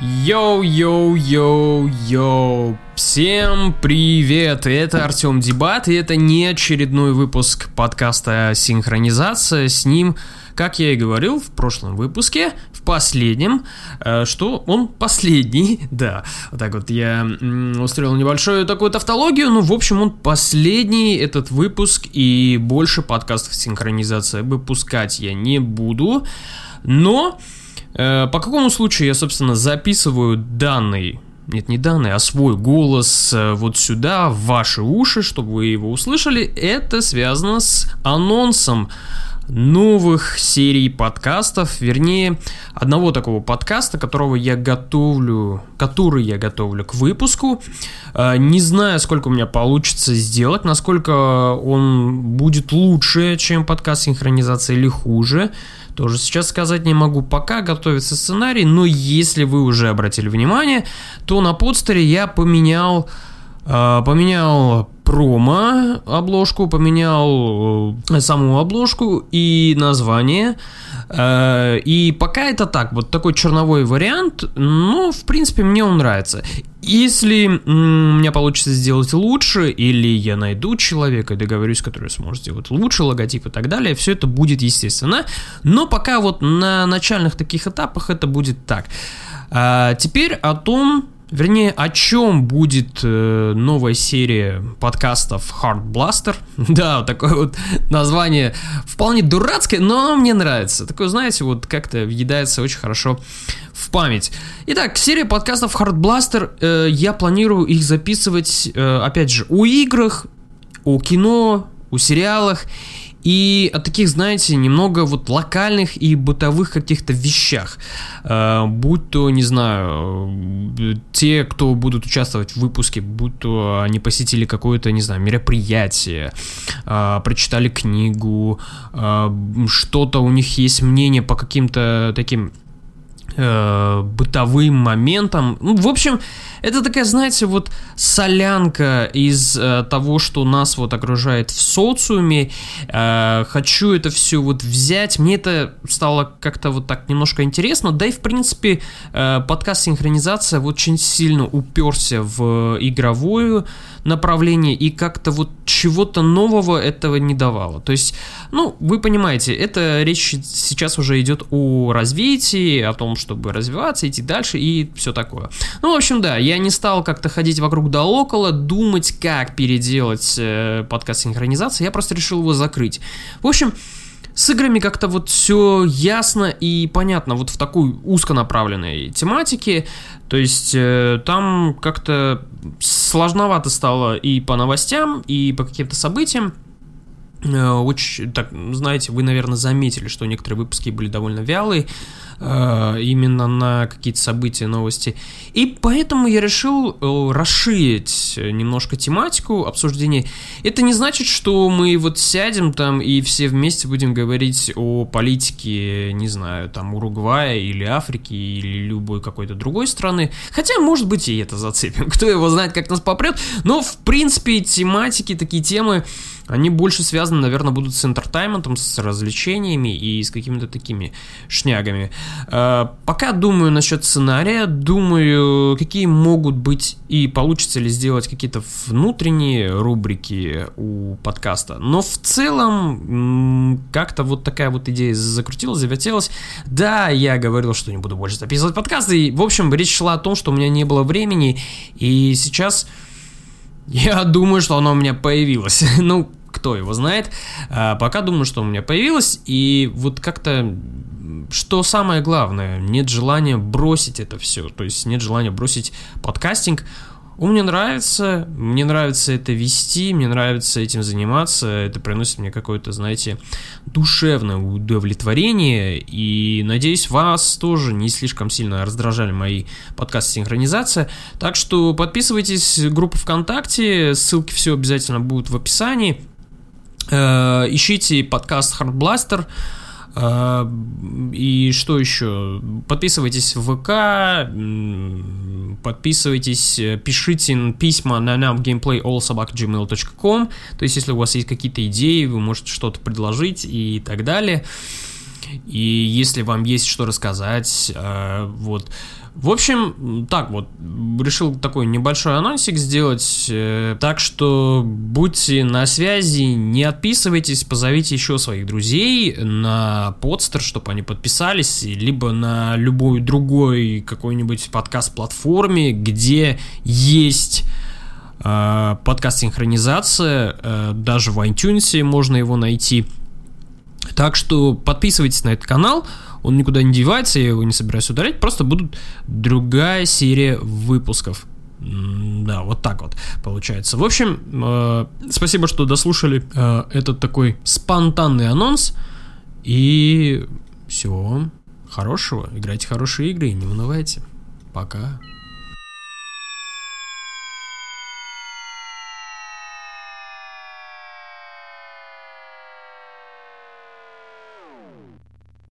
Йоу-йоу-йоу-йоу! Всем привет! Это Артем Дебат, и это не очередной выпуск подкаста «Синхронизация». С ним, как я и говорил в прошлом выпуске, в последнем, э, что он последний, да, вот так вот я устроил небольшую такую тавтологию, ну, в общем, он последний, этот выпуск, и больше подкастов «Синхронизация» выпускать я не буду, но... Э, по какому случаю я, собственно, записываю данный нет, не данные, а свой голос э, вот сюда, в ваши уши, чтобы вы его услышали, это связано с анонсом новых серий подкастов, вернее, одного такого подкаста, которого я готовлю, который я готовлю к выпуску. Э, не знаю, сколько у меня получится сделать, насколько он будет лучше, чем подкаст синхронизации или хуже. Тоже сейчас сказать не могу, пока готовится сценарий, но если вы уже обратили внимание, то на подстере я поменял, э, поменял промо обложку, поменял э, саму обложку и название. Э, и пока это так, вот такой черновой вариант, но в принципе мне он нравится. Если у меня получится сделать лучше, или я найду человека и договорюсь, который сможет сделать лучше логотип и так далее, все это будет естественно. Но пока вот на начальных таких этапах это будет так. А теперь о том, Вернее, о чем будет э, новая серия подкастов Hard Blaster? да, такое вот название вполне дурацкое, но мне нравится. Такое, знаете, вот как-то въедается очень хорошо в память. Итак, серия подкастов Hard Blaster. Э, я планирую их записывать, э, опять же, о играх, о кино, о сериалах и о таких, знаете, немного вот локальных и бытовых каких-то вещах. Э, будь то, не знаю, те, кто будут участвовать в выпуске, будь то они посетили какое-то, не знаю, мероприятие, э, прочитали книгу, э, что-то у них есть мнение по каким-то таким э, бытовым моментам. Ну, в общем, это такая, знаете, вот солянка из э, того, что нас вот окружает в социуме. Э, хочу это все вот взять. Мне это стало как-то вот так немножко интересно. Да и, в принципе, э, подкаст «Синхронизация» вот очень сильно уперся в игровую направление и как-то вот чего-то нового этого не давало. То есть, ну, вы понимаете, это речь сейчас уже идет о развитии, о том, чтобы развиваться, идти дальше и все такое. Ну, в общем, да, я не стал как-то ходить вокруг да около, думать, как переделать э, подкаст синхронизации, я просто решил его закрыть. В общем, с играми как-то вот все ясно и понятно, вот в такой узконаправленной тематике. То есть э, там как-то сложновато стало и по новостям, и по каким-то событиям. Э, очень, так, знаете, вы, наверное, заметили, что некоторые выпуски были довольно вялые. Э, именно на какие-то события, новости. И поэтому я решил э, расширить немножко тематику обсуждения. Это не значит, что мы вот сядем там и все вместе будем говорить о политике, не знаю, там Уругвая или Африки или любой какой-то другой страны. Хотя, может быть, и это зацепим. Кто его знает, как нас попрет. Но, в принципе, тематики, такие темы они больше связаны, наверное, будут с интертайментом, с развлечениями и с какими-то такими шнягами. Э, пока думаю насчет сценария, думаю, какие могут быть и получится ли сделать какие-то внутренние рубрики у подкаста. Но в целом как-то вот такая вот идея закрутилась, завертелась. Да, я говорил, что не буду больше записывать подкасты. И, в общем, речь шла о том, что у меня не было времени. И сейчас... Я думаю, что оно у меня появилось. ну, кто его знает. А, пока думаю, что у меня появилось, и вот как-то что самое главное, нет желания бросить это все, то есть нет желания бросить подкастинг. Он мне нравится, мне нравится это вести, мне нравится этим заниматься, это приносит мне какое-то, знаете, душевное удовлетворение, и надеюсь, вас тоже не слишком сильно раздражали мои подкасты синхронизация. Так что подписывайтесь в группу ВКонтакте, ссылки все обязательно будут в описании. Э, ищите подкаст Hard Blaster. Э, и что еще? Подписывайтесь в ВК, подписывайтесь, пишите письма на namgameplayallsobakgmail.com То есть, если у вас есть какие-то идеи, вы можете что-то предложить и так далее. И если вам есть что рассказать, э, вот. В общем, так вот, решил такой небольшой анонсик сделать. Э, так что будьте на связи, не отписывайтесь, позовите еще своих друзей на подстер, чтобы они подписались, либо на любой другой какой-нибудь подкаст-платформе, где есть э, подкаст синхронизация, э, даже в iTunes можно его найти. Так что подписывайтесь на этот канал, он никуда не девается, я его не собираюсь удалять, просто будут другая серия выпусков. Да, вот так вот получается. В общем, э, спасибо, что дослушали э, этот такой спонтанный анонс. И всего хорошего. Играйте хорошие игры и не унывайте. Пока.